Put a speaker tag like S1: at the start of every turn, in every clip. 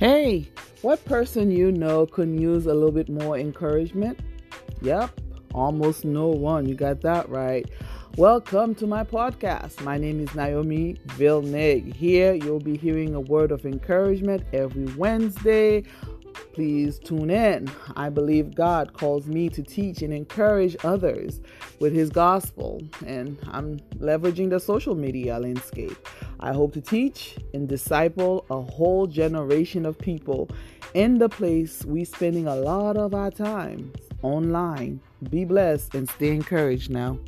S1: Hey, what person you know could use a little bit more encouragement? Yep, almost no one. You got that right. Welcome to my podcast. My name is Naomi Villeneuve. Here you'll be hearing a word of encouragement every Wednesday Please tune in. I believe God calls me to teach and encourage others with His gospel, and I'm leveraging the social media landscape. I hope to teach and disciple a whole generation of people in the place we spending a lot of our time online. Be blessed and stay encouraged now.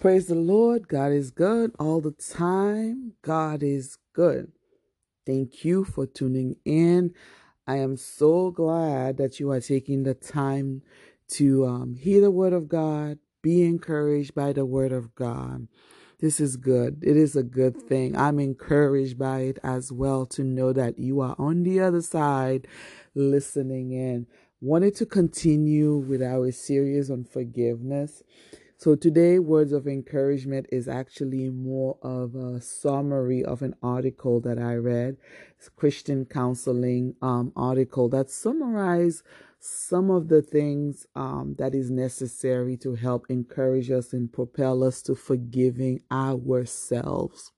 S1: Praise the Lord. God is good all the time. God is good. Thank you for tuning in. I am so glad that you are taking the time to um, hear the word of God, be encouraged by the word of God. This is good. It is a good thing. I'm encouraged by it as well to know that you are on the other side listening in. Wanted to continue with our series on forgiveness. So today, words of encouragement is actually more of a summary of an article that I read. It's Christian counseling um, article that summarized some of the things um, that is necessary to help encourage us and propel us to forgiving ourselves.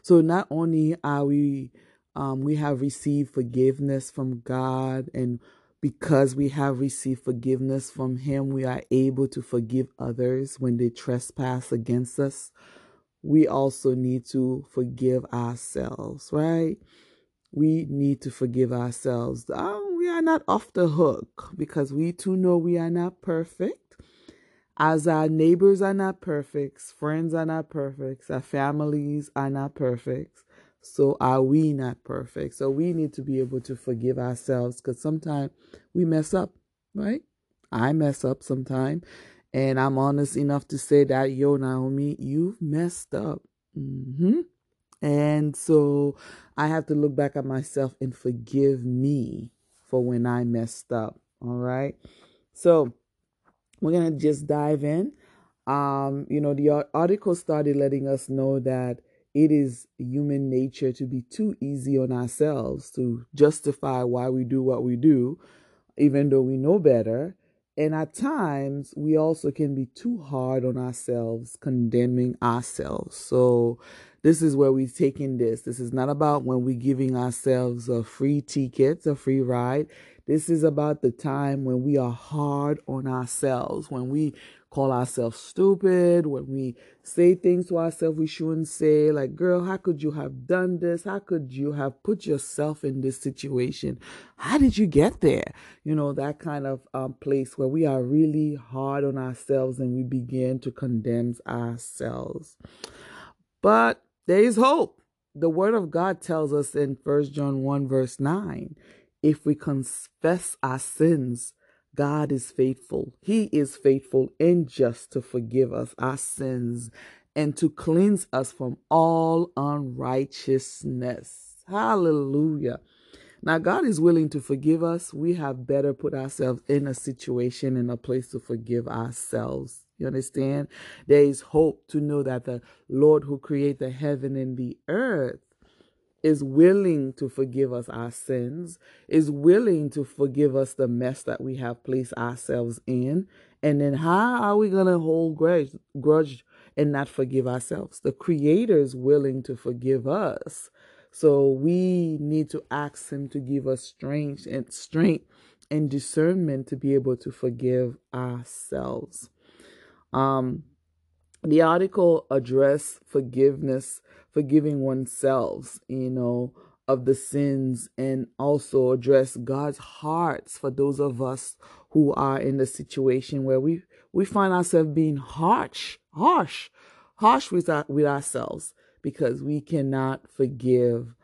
S1: So not only are we um, we have received forgiveness from God and because we have received forgiveness from Him, we are able to forgive others when they trespass against us. We also need to forgive ourselves, right? We need to forgive ourselves. Oh, we are not off the hook because we too know we are not perfect. As our neighbors are not perfect, friends are not perfect, our families are not perfect. So are we not perfect? So we need to be able to forgive ourselves because sometimes we mess up, right? I mess up sometimes. And I'm honest enough to say that, yo, Naomi, you've messed up. Mm-hmm. And so I have to look back at myself and forgive me for when I messed up. All right. So we're going to just dive in. Um, you know, the article started letting us know that it is human nature to be too easy on ourselves, to justify why we do what we do, even though we know better. And at times, we also can be too hard on ourselves, condemning ourselves. So, this is where we're taking this. This is not about when we're giving ourselves a free ticket, a free ride. This is about the time when we are hard on ourselves, when we call ourselves stupid, when we say things to ourselves we shouldn't say, like, girl, how could you have done this? How could you have put yourself in this situation? How did you get there? You know, that kind of um, place where we are really hard on ourselves and we begin to condemn ourselves. But there is hope. The word of God tells us in First John 1, verse 9 if we confess our sins, God is faithful. He is faithful and just to forgive us our sins and to cleanse us from all unrighteousness. Hallelujah. Now, God is willing to forgive us. We have better put ourselves in a situation, in a place to forgive ourselves. You understand? There is hope to know that the Lord who created the heaven and the earth is willing to forgive us our sins, is willing to forgive us the mess that we have placed ourselves in. And then how are we going to hold grudge, grudge and not forgive ourselves? The Creator is willing to forgive us. So we need to ask Him to give us strength and strength and discernment to be able to forgive ourselves. Um, the article addressed forgiveness forgiving oneself, you know, of the sins and also address God's hearts for those of us who are in the situation where we we find ourselves being harsh, harsh, harsh with our, with ourselves because we cannot forgive.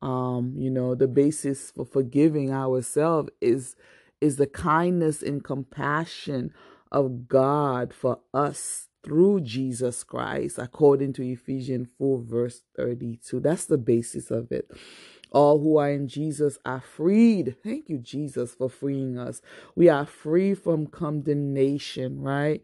S1: Um, you know, the basis for forgiving ourselves is is the kindness and compassion of God for us through Jesus Christ, according to Ephesians 4, verse 32. That's the basis of it. All who are in Jesus are freed. Thank you, Jesus, for freeing us. We are free from condemnation, right?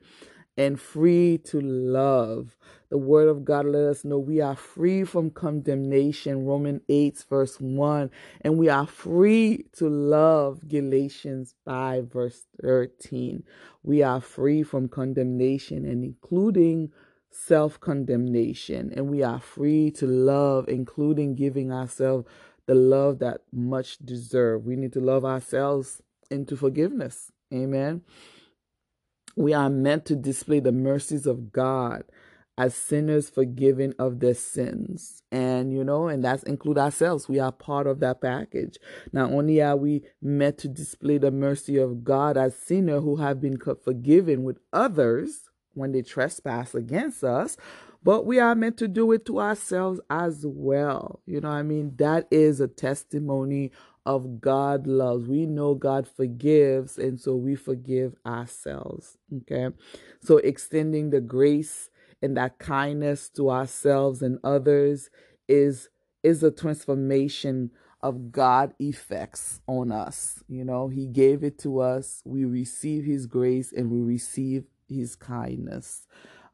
S1: and free to love. The word of God let us know we are free from condemnation, Romans 8, verse 1, and we are free to love, Galatians 5, verse 13. We are free from condemnation and including self condemnation, and we are free to love, including giving ourselves the love that much deserve. We need to love ourselves into forgiveness. Amen. We are meant to display the mercies of God as sinners forgiven of their sins. And, you know, and that's include ourselves. We are part of that package. Not only are we meant to display the mercy of God as sinners who have been forgiven with others when they trespass against us, but we are meant to do it to ourselves as well. You know, I mean, that is a testimony of God loves. We know God forgives, and so we forgive ourselves. Okay. So extending the grace and that kindness to ourselves and others is is a transformation of God effects on us. You know, He gave it to us. We receive His grace and we receive His kindness.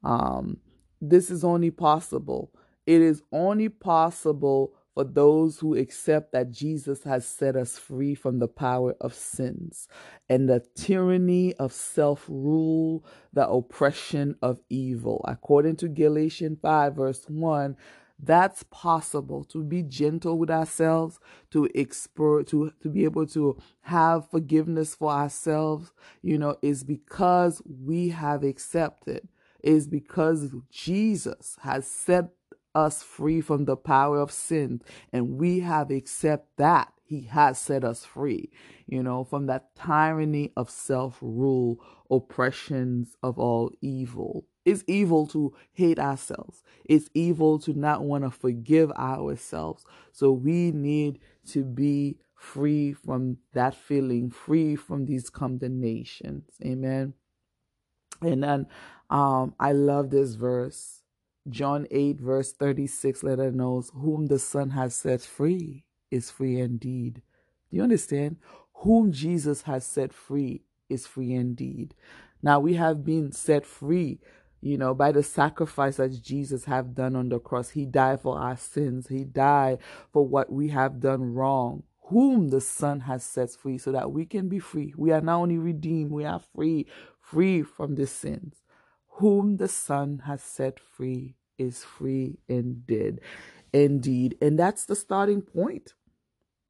S1: Um, this is only possible. It is only possible for those who accept that Jesus has set us free from the power of sins and the tyranny of self rule, the oppression of evil. According to Galatians 5, verse 1, that's possible to be gentle with ourselves to expert to to be able to have forgiveness for ourselves you know is because we have accepted is because Jesus has set us free from the power of sin and we have accepted that he has set us free you know from that tyranny of self-rule oppressions of all evil. It's evil to hate ourselves. It's evil to not want to forgive ourselves. So we need to be free from that feeling free from these condemnations. Amen. And then um i love this verse John 8, verse 36, let us know whom the Son has set free is free indeed. Do you understand? Whom Jesus has set free is free indeed. Now we have been set free, you know, by the sacrifice that Jesus have done on the cross. He died for our sins. He died for what we have done wrong. Whom the Son has set free so that we can be free. We are not only redeemed, we are free, free from the sins. Whom the Son has set free is free indeed. Indeed. And that's the starting point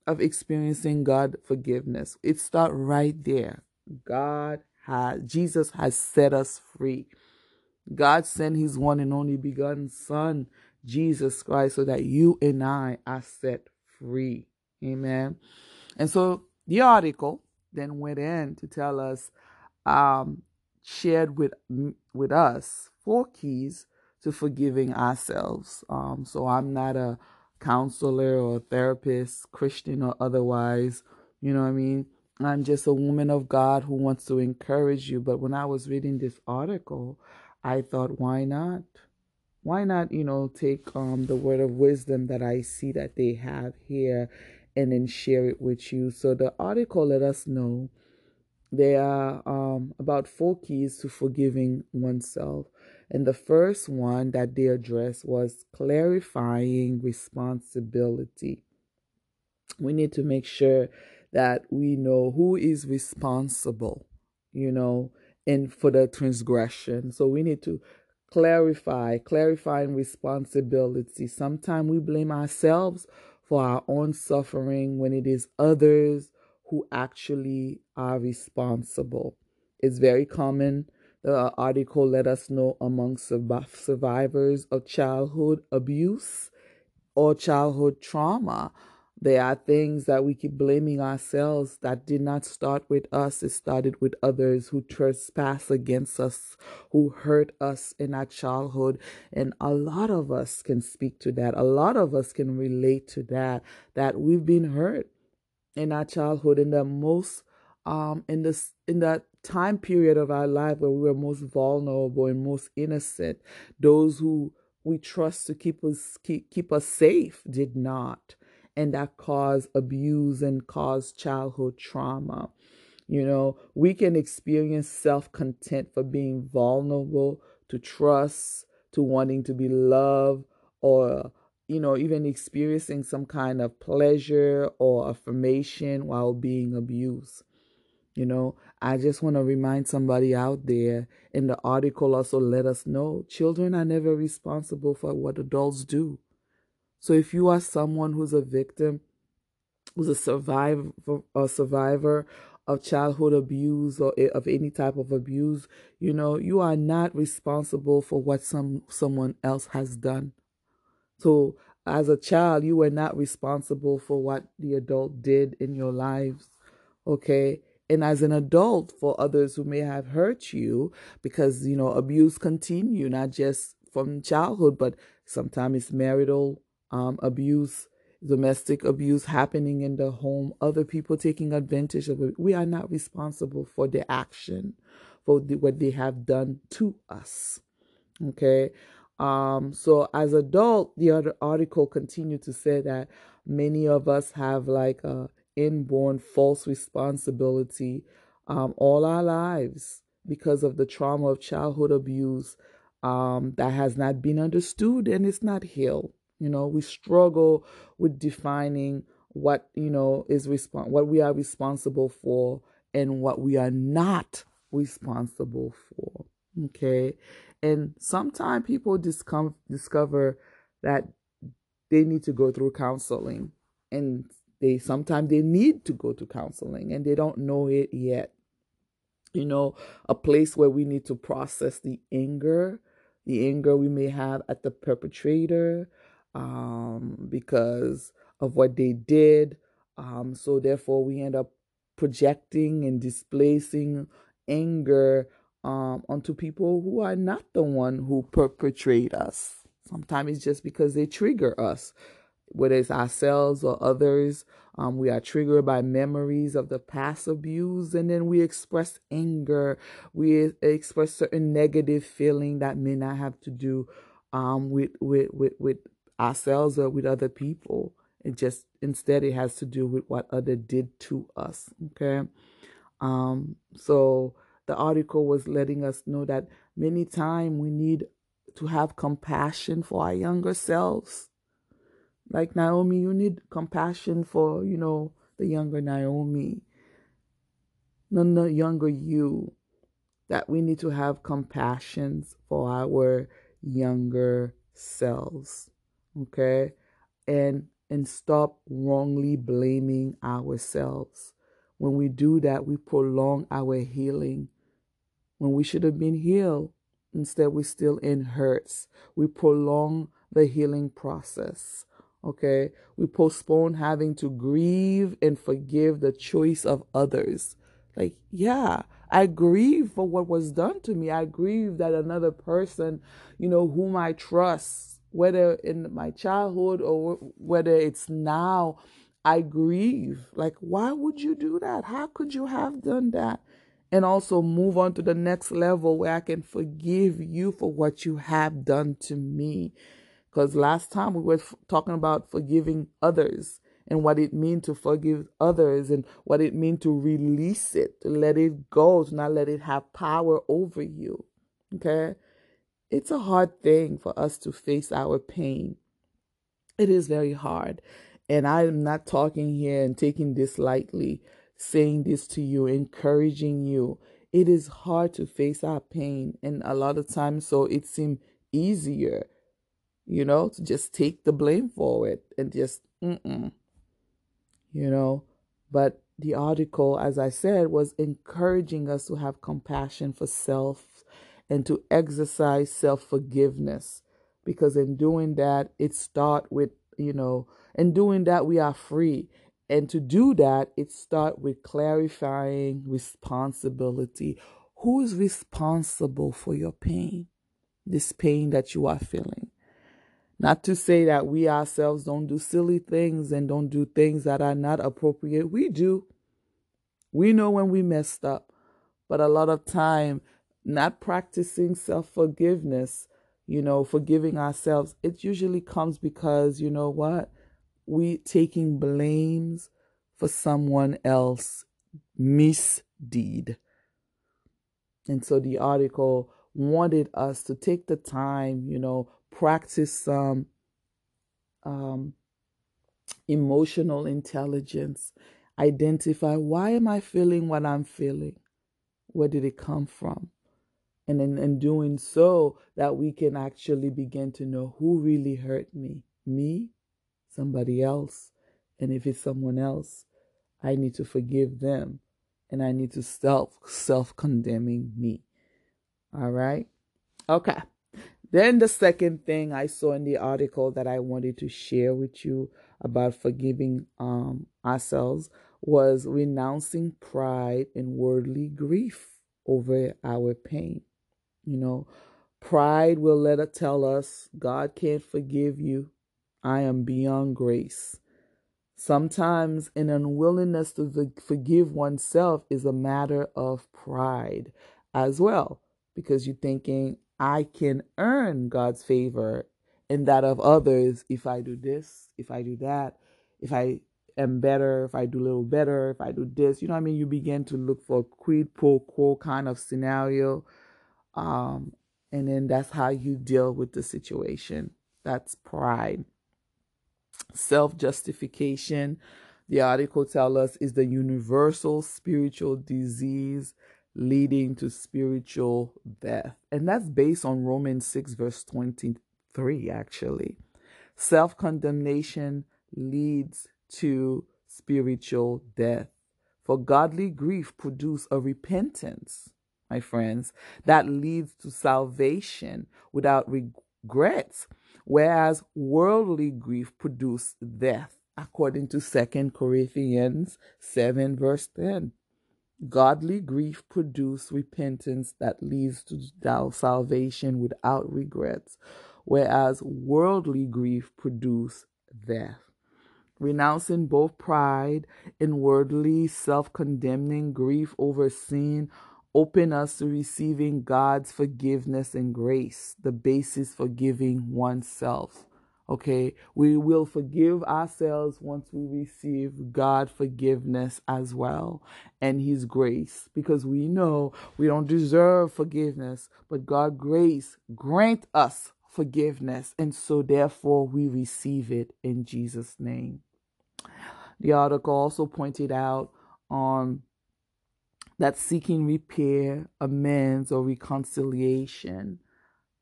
S1: of experiencing God forgiveness. It starts right there. God has Jesus has set us free. God sent his one and only begotten Son, Jesus Christ, so that you and I are set free. Amen. And so the article then went in to tell us um, shared with with us four keys to forgiving ourselves. Um, so I'm not a counselor or therapist, Christian or otherwise. You know what I mean? I'm just a woman of God who wants to encourage you. But when I was reading this article, I thought, why not? Why not, you know, take um, the word of wisdom that I see that they have here and then share it with you? So the article let us know there are um, about four keys to forgiving oneself. And the first one that they addressed was clarifying responsibility. We need to make sure that we know who is responsible, you know, and for the transgression. So we need to clarify, clarifying responsibility. Sometimes we blame ourselves for our own suffering when it is others who actually are responsible. It's very common. The article let us know among survivors of childhood abuse or childhood trauma. There are things that we keep blaming ourselves that did not start with us. It started with others who trespass against us, who hurt us in our childhood. And a lot of us can speak to that. A lot of us can relate to that, that we've been hurt in our childhood in the most um in this in that time period of our life where we were most vulnerable and most innocent those who we trust to keep us keep, keep us safe did not. And that caused abuse and caused childhood trauma. You know, we can experience self content for being vulnerable to trust, to wanting to be loved, or, you know, even experiencing some kind of pleasure or affirmation while being abused. You know, I just want to remind somebody out there, and the article also let us know children are never responsible for what adults do. So if you are someone who's a victim, who's a survivor, a survivor of childhood abuse or of any type of abuse, you know, you are not responsible for what some someone else has done. So as a child, you were not responsible for what the adult did in your lives. Okay? And as an adult, for others who may have hurt you, because you know, abuse continue, not just from childhood, but sometimes it's marital um, abuse domestic abuse happening in the home, other people taking advantage of it. We are not responsible for their action, for the, what they have done to us. Okay. Um, so as adult, the article continued to say that many of us have like a inborn false responsibility um, all our lives because of the trauma of childhood abuse um, that has not been understood and it's not healed. You know, we struggle with defining what, you know, is respon- what we are responsible for and what we are not responsible for. Okay. And sometimes people discom- discover that they need to go through counseling and they sometimes they need to go to counseling and they don't know it yet you know a place where we need to process the anger the anger we may have at the perpetrator um, because of what they did. Um, so therefore, we end up projecting and displacing anger um, onto people who are not the one who perpetrate us. Sometimes it's just because they trigger us, whether it's ourselves or others. Um, we are triggered by memories of the past abuse, and then we express anger. We express certain negative feeling that may not have to do um, with, with with with ourselves or with other people. It just instead it has to do with what other did to us. Okay. Um, so the article was letting us know that many times we need to have compassion for our younger selves. Like Naomi, you need compassion for, you know, the younger Naomi. No, the younger you. That we need to have compassion for our younger selves okay and and stop wrongly blaming ourselves when we do that we prolong our healing. When we should have been healed instead we're still in hurts. We prolong the healing process okay? We postpone having to grieve and forgive the choice of others. Like yeah i grieve for what was done to me. I grieve that another person you know whom i trust whether in my childhood or whether it's now, I grieve. Like, why would you do that? How could you have done that? And also move on to the next level where I can forgive you for what you have done to me. Because last time we were f- talking about forgiving others and what it means to forgive others and what it means to release it, to let it go, to not let it have power over you. Okay? it's a hard thing for us to face our pain. It is very hard. And I am not talking here and taking this lightly, saying this to you, encouraging you. It is hard to face our pain. And a lot of times, so it seems easier, you know, to just take the blame for it and just, mm-mm, you know. But the article, as I said, was encouraging us to have compassion for self and to exercise self forgiveness. Because in doing that, it start with, you know, in doing that, we are free. And to do that, it start with clarifying responsibility. Who is responsible for your pain? This pain that you are feeling. Not to say that we ourselves don't do silly things and don't do things that are not appropriate. We do. We know when we messed up. But a lot of time not practicing self forgiveness, you know, forgiving ourselves, it usually comes because, you know what, we taking blames for someone else misdeed. And so the article wanted us to take the time, you know, practice some um, emotional intelligence, identify why am I feeling what I'm feeling? Where did it come from? And in, in doing so, that we can actually begin to know who really hurt me. Me, somebody else. And if it's someone else, I need to forgive them. And I need to self self condemning me. All right. Okay. Then the second thing I saw in the article that I wanted to share with you about forgiving um, ourselves was renouncing pride and worldly grief over our pain. You know, pride will let it tell us God can't forgive you. I am beyond grace. Sometimes an unwillingness to forgive oneself is a matter of pride as well, because you're thinking, I can earn God's favor and that of others if I do this, if I do that, if I am better, if I do a little better, if I do this. You know what I mean? You begin to look for a quid pro quo kind of scenario. Um, and then that's how you deal with the situation. That's pride. Self justification, the article tells us, is the universal spiritual disease leading to spiritual death. And that's based on Romans 6, verse 23, actually. Self condemnation leads to spiritual death. For godly grief produce a repentance, my friends, that leads to salvation without regrets, whereas worldly grief produce death, according to 2 Corinthians 7, verse 10. Godly grief produces repentance that leads to salvation without regrets, whereas worldly grief produces death. Renouncing both pride and worldly self condemning grief over sin open us to receiving God's forgiveness and grace, the basis for giving oneself. Okay, we will forgive ourselves once we receive God forgiveness as well and His grace because we know we don't deserve forgiveness, but God grace grant us forgiveness, and so therefore we receive it in Jesus' name. The article also pointed out on that seeking repair, amends, or reconciliation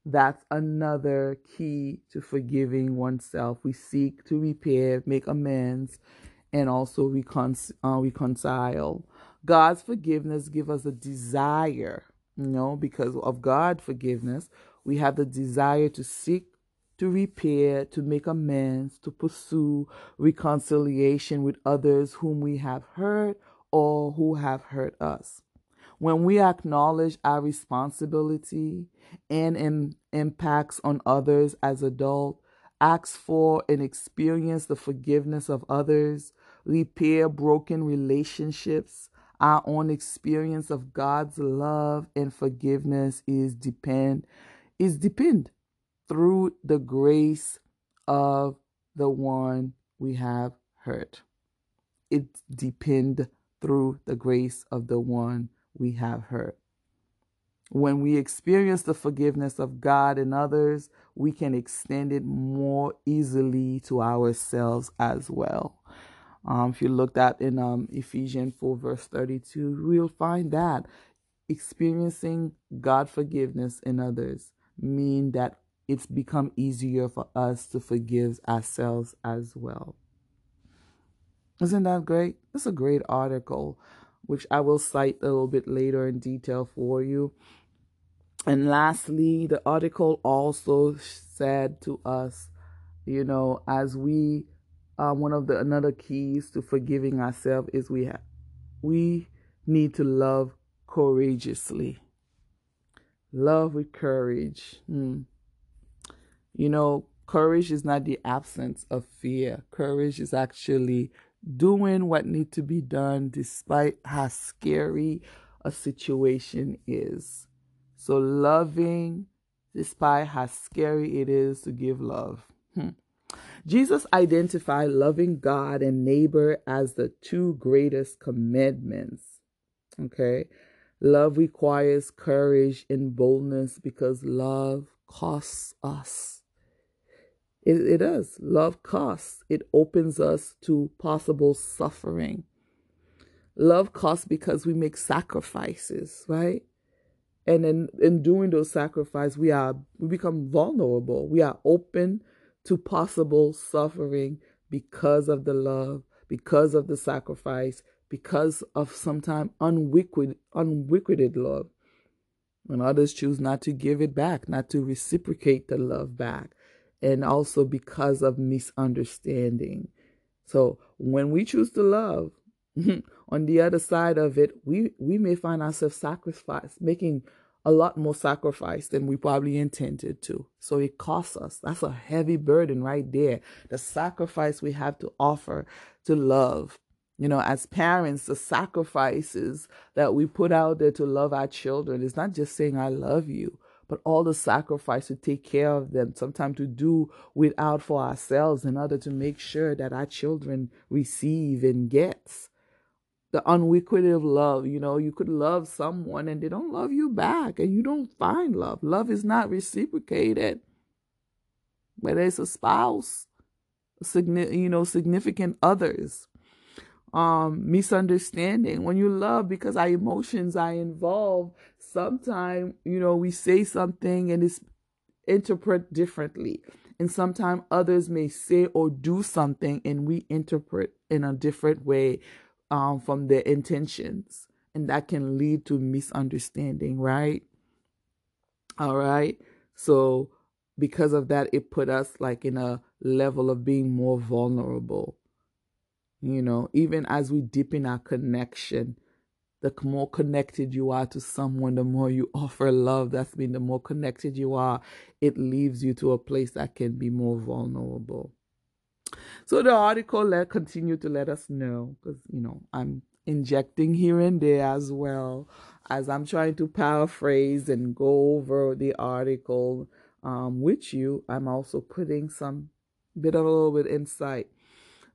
S1: that's another key to forgiving oneself. We seek to repair, make amends, and also recon- uh, reconcile. God's forgiveness give us a desire, you know, because of God's forgiveness, we have the desire to seek to repair, to make amends, to pursue reconciliation with others whom we have hurt or who have hurt us. When we acknowledge our responsibility and Im- impacts on others as adults, ask for and experience the forgiveness of others, repair broken relationships, our own experience of God's love and forgiveness is depend is depend through the grace of the one we have hurt. It depend through the grace of the one we have hurt. When we experience the forgiveness of God and others, we can extend it more easily to ourselves as well. Um, if you looked at in um, Ephesians 4, verse 32, we'll find that experiencing God forgiveness in others mean that it's become easier for us to forgive ourselves as well. Isn't that great? It's a great article which I will cite a little bit later in detail for you. And lastly, the article also said to us, you know, as we, uh, one of the another keys to forgiving ourselves is we have, we need to love courageously. Love with courage. Hmm. You know, courage is not the absence of fear. Courage is actually doing what needs to be done despite how scary a situation is. So, loving despite how scary it is to give love. Hmm. Jesus identified loving God and neighbor as the two greatest commandments. Okay. Love requires courage and boldness because love costs us. It, does. Love costs. It opens us to possible suffering. Love costs because we make sacrifices, right? And in, in doing those sacrifices, we are we become vulnerable. We are open to possible suffering because of the love, because of the sacrifice, because of sometimes unwicked, unwicketed love. When others choose not to give it back, not to reciprocate the love back, and also because of misunderstanding. So when we choose to love, on the other side of it, we, we may find ourselves sacrifice, making a lot more sacrifice than we probably intended to. So it costs us. That's a heavy burden right there. The sacrifice we have to offer to love. You know, as parents, the sacrifices that we put out there to love our children is not just saying, I love you, but all the sacrifice to take care of them, sometimes to do without for ourselves in order to make sure that our children receive and gets the unrequited love. You know, you could love someone and they don't love you back and you don't find love. Love is not reciprocated. Whether it's a spouse, you know, significant others, um, misunderstanding. When you love because our emotions are involved, sometimes, you know, we say something and it's interpret differently. And sometimes others may say or do something and we interpret in a different way um, from their intentions. And that can lead to misunderstanding, right? All right. So, because of that, it put us like in a level of being more vulnerable. You know, even as we deepen our connection, the more connected you are to someone, the more you offer love. That's mean the more connected you are, it leaves you to a place that can be more vulnerable. So the article let continue to let us know because you know I'm injecting here and there as well as I'm trying to paraphrase and go over the article um, with you. I'm also putting some bit of a little bit insight.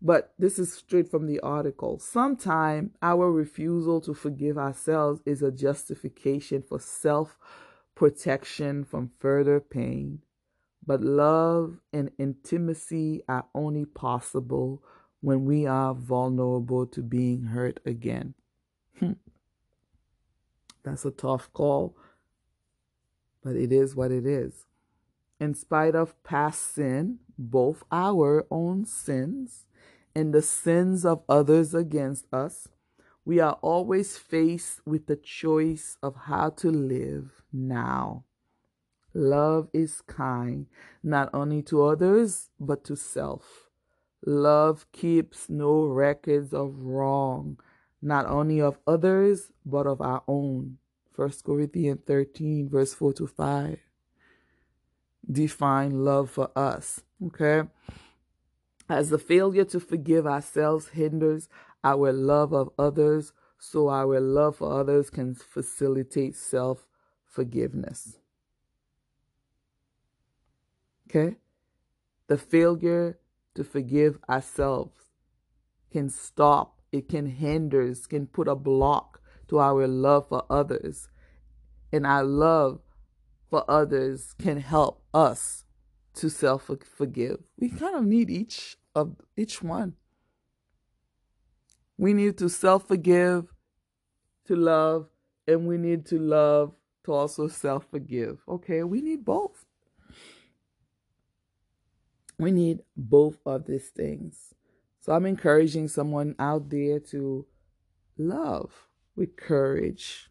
S1: But this is straight from the article. Sometimes our refusal to forgive ourselves is a justification for self protection from further pain but love and intimacy are only possible when we are vulnerable to being hurt again. Hmm. That's a tough call, but it is what it is. In spite of past sin, both our own sins and the sins of others against us, we are always faced with the choice of how to live now. Love is kind, not only to others, but to self. Love keeps no records of wrong, not only of others, but of our own. 1 Corinthians 13, verse 4 to 5. Define love for us. Okay? As the failure to forgive ourselves hinders our love of others, so our love for others can facilitate self forgiveness. Okay? The failure to forgive ourselves can stop, it can hinder, can put a block to our love for others. And our love for others can help us to self forgive. We kind of need each of each one. We need to self forgive, to love, and we need to love to also self forgive. Okay, we need both. We need both of these things. So I'm encouraging someone out there to love with courage,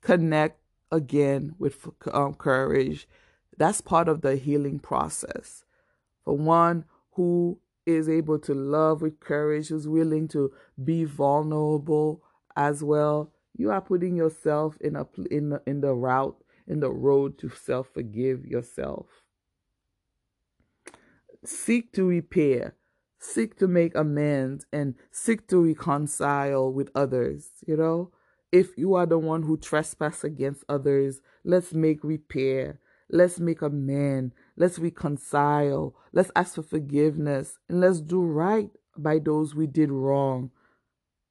S1: connect again with um, courage. That's part of the healing process. For one who is able to love with courage, who's willing to be vulnerable as well, you are putting yourself in a in the, in the route in the road to self forgive yourself seek to repair, seek to make amends, and seek to reconcile with others. You know, if you are the one who trespass against others, let's make repair. Let's make amend. Let's reconcile. Let's ask for forgiveness. And let's do right by those we did wrong.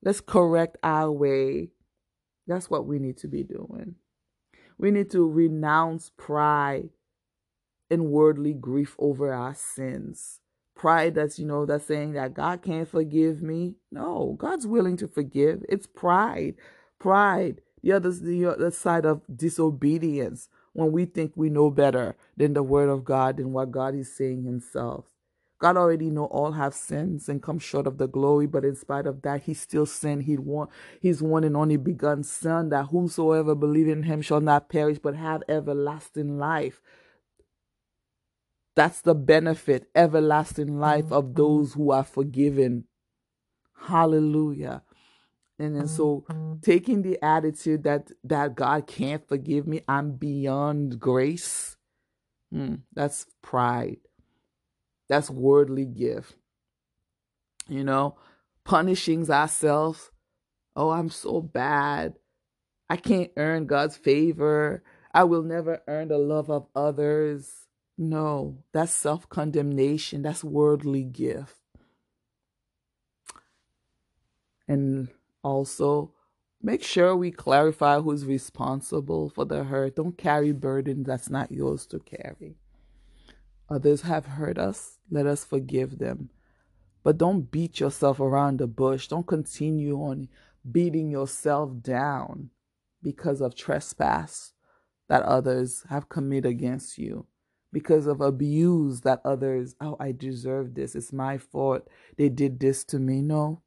S1: Let's correct our way. That's what we need to be doing. We need to renounce pride and worldly grief over our sins. Pride that's, you know, that's saying that God can't forgive me. No, God's willing to forgive. It's pride. Pride. The other, the other side of disobedience when we think we know better than the word of God and what God is saying himself. God already know all have sins and come short of the glory, but in spite of that, he still sinned. He one, his one and only begun son that whomsoever believe in him shall not perish, but have everlasting life. That's the benefit, everlasting life mm-hmm. of those who are forgiven. Hallelujah. And then so taking the attitude that that God can't forgive me, I'm beyond grace. Hmm, that's pride. That's worldly gift. You know, punishing ourselves. Oh, I'm so bad. I can't earn God's favor. I will never earn the love of others. No, that's self condemnation. That's worldly gift. And also, make sure we clarify who's responsible for the hurt. Don't carry burden that's not yours to carry. Others have hurt us. Let us forgive them. But don't beat yourself around the bush. Don't continue on beating yourself down because of trespass that others have committed against you, because of abuse that others, oh, I deserve this. It's my fault. They did this to me. No.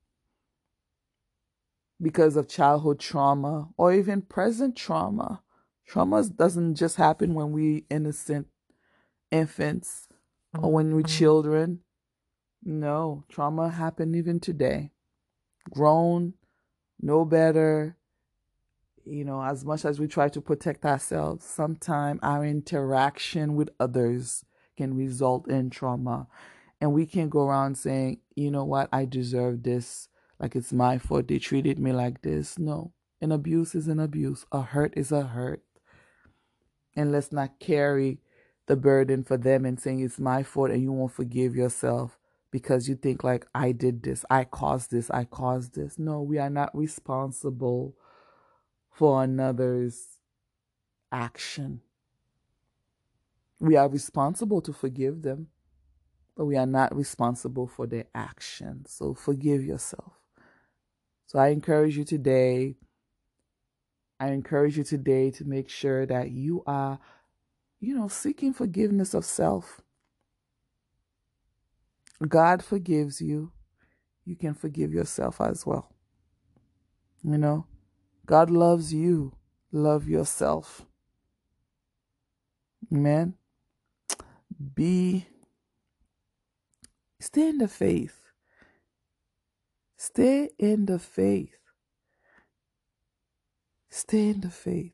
S1: Because of childhood trauma or even present trauma. Trauma doesn't just happen when we innocent infants or when we're mm-hmm. children. No, trauma happened even today. Grown, no better. You know, as much as we try to protect ourselves, sometimes our interaction with others can result in trauma. And we can go around saying, you know what, I deserve this. Like it's my fault. They treated me like this. No, an abuse is an abuse. A hurt is a hurt. And let's not carry the burden for them and saying it's my fault and you won't forgive yourself because you think like I did this, I caused this, I caused this. No, we are not responsible for another's action. We are responsible to forgive them, but we are not responsible for their action. So forgive yourself. So I encourage you today. I encourage you today to make sure that you are you know, seeking forgiveness of self. God forgives you. You can forgive yourself as well. You know, God loves you. Love yourself. Amen. Be, stay in the faith. Stay in the faith. Stay in the faith.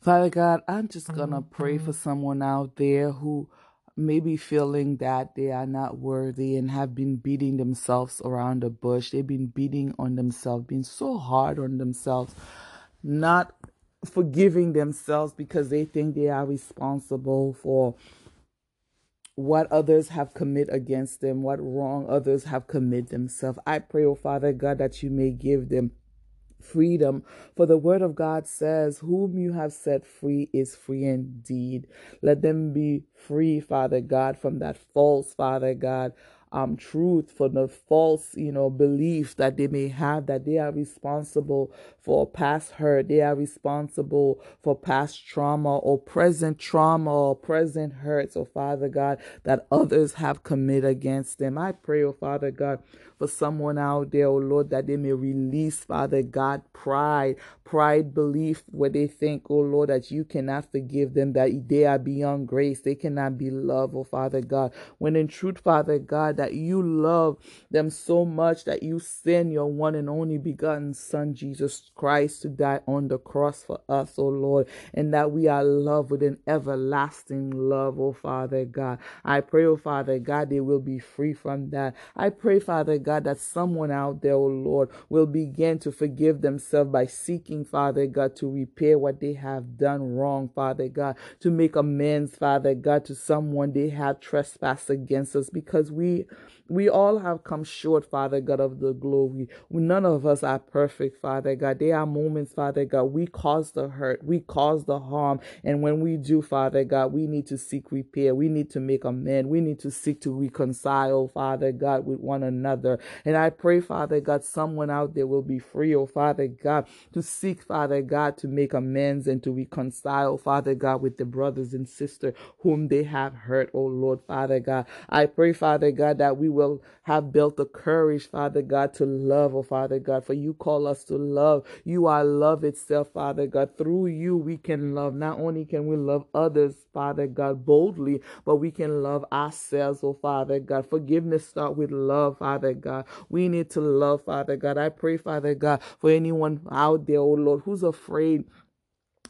S1: Father God, I'm just going to pray mm-hmm. for someone out there who may be feeling that they are not worthy and have been beating themselves around the bush. They've been beating on themselves, being so hard on themselves, not forgiving themselves because they think they are responsible for what others have committed against them, what wrong others have committed themselves. I pray, oh Father God, that you may give them freedom. For the word of God says, Whom you have set free is free indeed. Let them be free, Father God, from that false, Father God, um, truth, for the false, you know, belief that they may have that they are responsible for past hurt, they are responsible for past trauma or present trauma or present hurts, So, Father God, that others have committed against them. I pray, oh Father God, for someone out there, oh Lord, that they may release, Father God, pride, pride belief where they think, oh Lord, that you cannot forgive them, that they are beyond grace, they cannot be loved, oh Father God. When in truth, Father God, that you love them so much that you send your one and only begotten Son, Jesus Christ, to die on the cross for us, oh Lord, and that we are loved with an everlasting love, oh Father God. I pray, oh Father God, they will be free from that. I pray, Father God, that someone out there, oh Lord, will begin to forgive themselves by seeking, Father God, to repair what they have done wrong, Father God, to make amends, Father God, to someone they have trespassed against us because we We all have come short, Father God, of the glory. None of us are perfect, Father God. There are moments, Father God, we cause the hurt, we cause the harm. And when we do, Father God, we need to seek repair. We need to make amends. We need to seek to reconcile, Father God, with one another. And I pray, Father God, someone out there will be free, oh Father God, to seek, Father God, to make amends and to reconcile, Father God, with the brothers and sisters whom they have hurt, oh Lord, Father God. I pray, Father God, that we will have built the courage, Father God, to love, oh Father God, for you call us to love. You are love itself, Father God. Through you, we can love. Not only can we love others, Father God, boldly, but we can love ourselves, oh Father God. Forgiveness start with love, Father God. We need to love, Father God. I pray, Father God, for anyone out there, oh Lord, who's afraid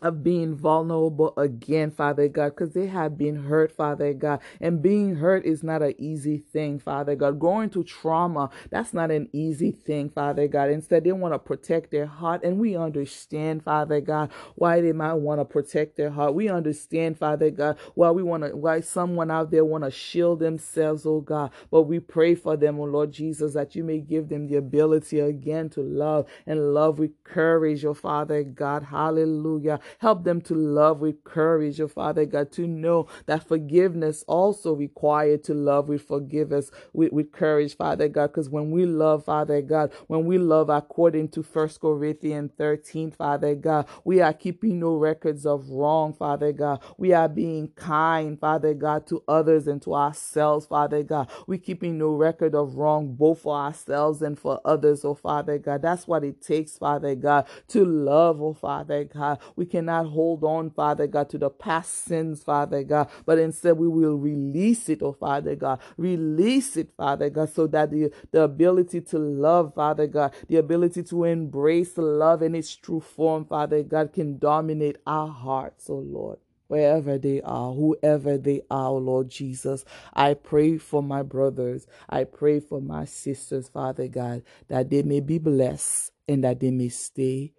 S1: of being vulnerable again, Father God, because they have been hurt, Father God. And being hurt is not an easy thing, Father God. Going to trauma, that's not an easy thing, Father God. Instead, they want to protect their heart. And we understand, Father God, why they might want to protect their heart. We understand, Father God, why we want to, why someone out there want to shield themselves, oh God. But we pray for them, oh Lord Jesus, that you may give them the ability again to love and love with courage, oh Father God. Hallelujah. Help them to love with courage, oh Father God, to know that forgiveness also required to love with forgiveness, with, with courage, Father God. Because when we love, Father God, when we love according to First Corinthians 13, Father God, we are keeping no records of wrong, Father God. We are being kind, Father God, to others and to ourselves, Father God. We're keeping no record of wrong both for ourselves and for others, oh Father God. That's what it takes, Father God, to love, oh Father God. We cannot hold on, Father God, to the past sins, Father God, but instead we will release it, oh Father God. Release it, Father God, so that the, the ability to love, Father God, the ability to embrace love in its true form, Father God, can dominate our hearts, oh Lord wherever they are, whoever they are, oh, Lord Jesus. I pray for my brothers. I pray for my sisters, Father God, that they may be blessed and that they may stay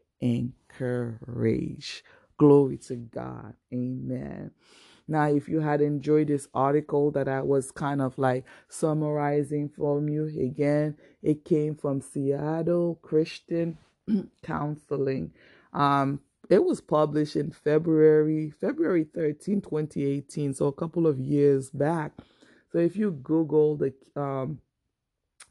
S1: encouraged. Glory to God. Amen. Now, if you had enjoyed this article that I was kind of like summarizing for you, again, it came from Seattle Christian Counseling. Um, it was published in February, February 13, 2018, so a couple of years back. So if you Google the um,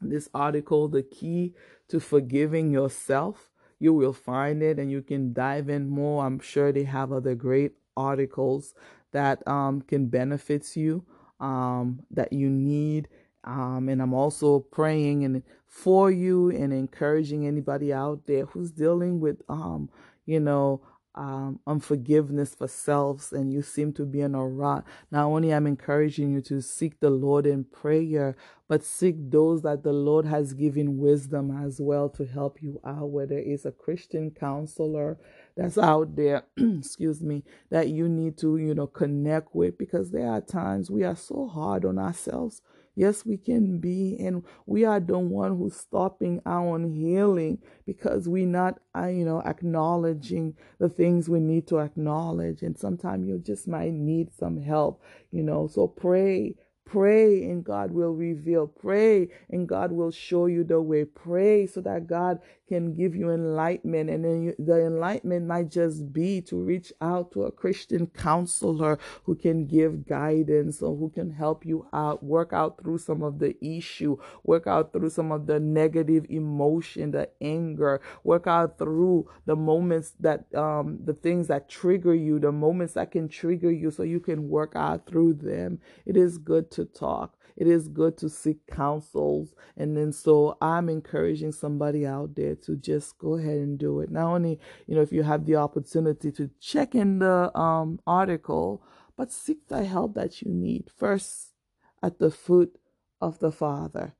S1: this article, the key to forgiving yourself, you will find it and you can dive in more. I'm sure they have other great articles that um, can benefit you um, that you need. Um, and I'm also praying and for you and encouraging anybody out there who's dealing with, um, you know, um, unforgiveness for selves and you seem to be in a rut. Not only I'm encouraging you to seek the Lord in prayer, but seek those that the Lord has given wisdom as well to help you out, whether it's a Christian counselor that's out there, excuse me, that you need to, you know, connect with because there are times we are so hard on ourselves Yes, we can be, and we are the one who's stopping our own healing because we're not, uh, you know, acknowledging the things we need to acknowledge. And sometimes you just might need some help, you know. So pray, Pray and God will reveal. Pray and God will show you the way. Pray so that God can give you enlightenment. And then you, the enlightenment might just be to reach out to a Christian counselor who can give guidance or who can help you out, work out through some of the issue, work out through some of the negative emotion, the anger, work out through the moments that, um, the things that trigger you, the moments that can trigger you so you can work out through them. It is good to talk. It is good to seek counsels. And then so I'm encouraging somebody out there to just go ahead and do it. Not only, you know, if you have the opportunity to check in the um, article, but seek the help that you need first at the foot of the Father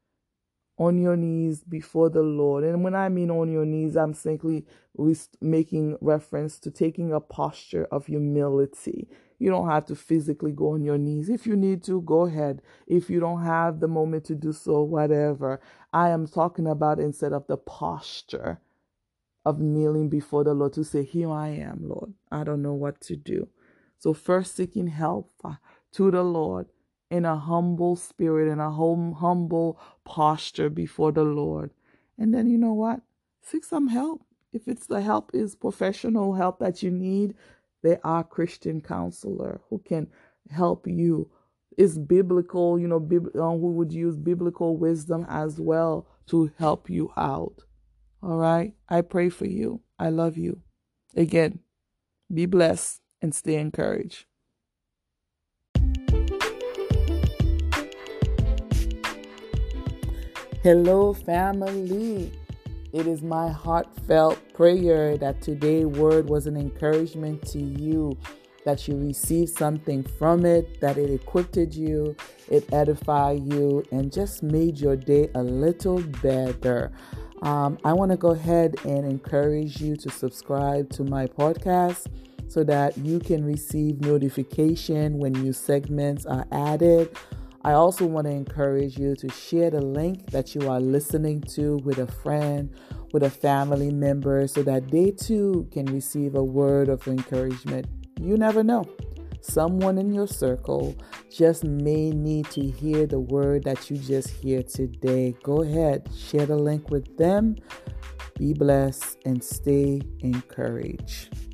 S1: on your knees before the Lord. And when I mean on your knees, I'm simply making reference to taking a posture of humility. You don't have to physically go on your knees. If you need to, go ahead. If you don't have the moment to do so, whatever. I am talking about instead of the posture of kneeling before the Lord to say, Here I am, Lord. I don't know what to do. So, first seeking help uh, to the Lord in a humble spirit, in a hum, humble posture before the Lord. And then you know what? Seek some help. If it's the help is professional help that you need, there are Christian counselor who can help you. It's biblical, you know, bib- um, who would use biblical wisdom as well to help you out. All right. I pray for you. I love you. Again, be blessed and stay encouraged. Hello, family. It is my heartfelt prayer that today's word was an encouragement to you, that you received something from it, that it equipped you, it edified you, and just made your day a little better. Um, I want to go ahead and encourage you to subscribe to my podcast so that you can receive notification when new segments are added. I also want to encourage you to share the link that you are listening to with a friend, with a family member, so that they too can receive a word of encouragement. You never know. Someone in your circle just may need to hear the word that you just hear today. Go ahead, share the link with them. Be blessed and stay encouraged.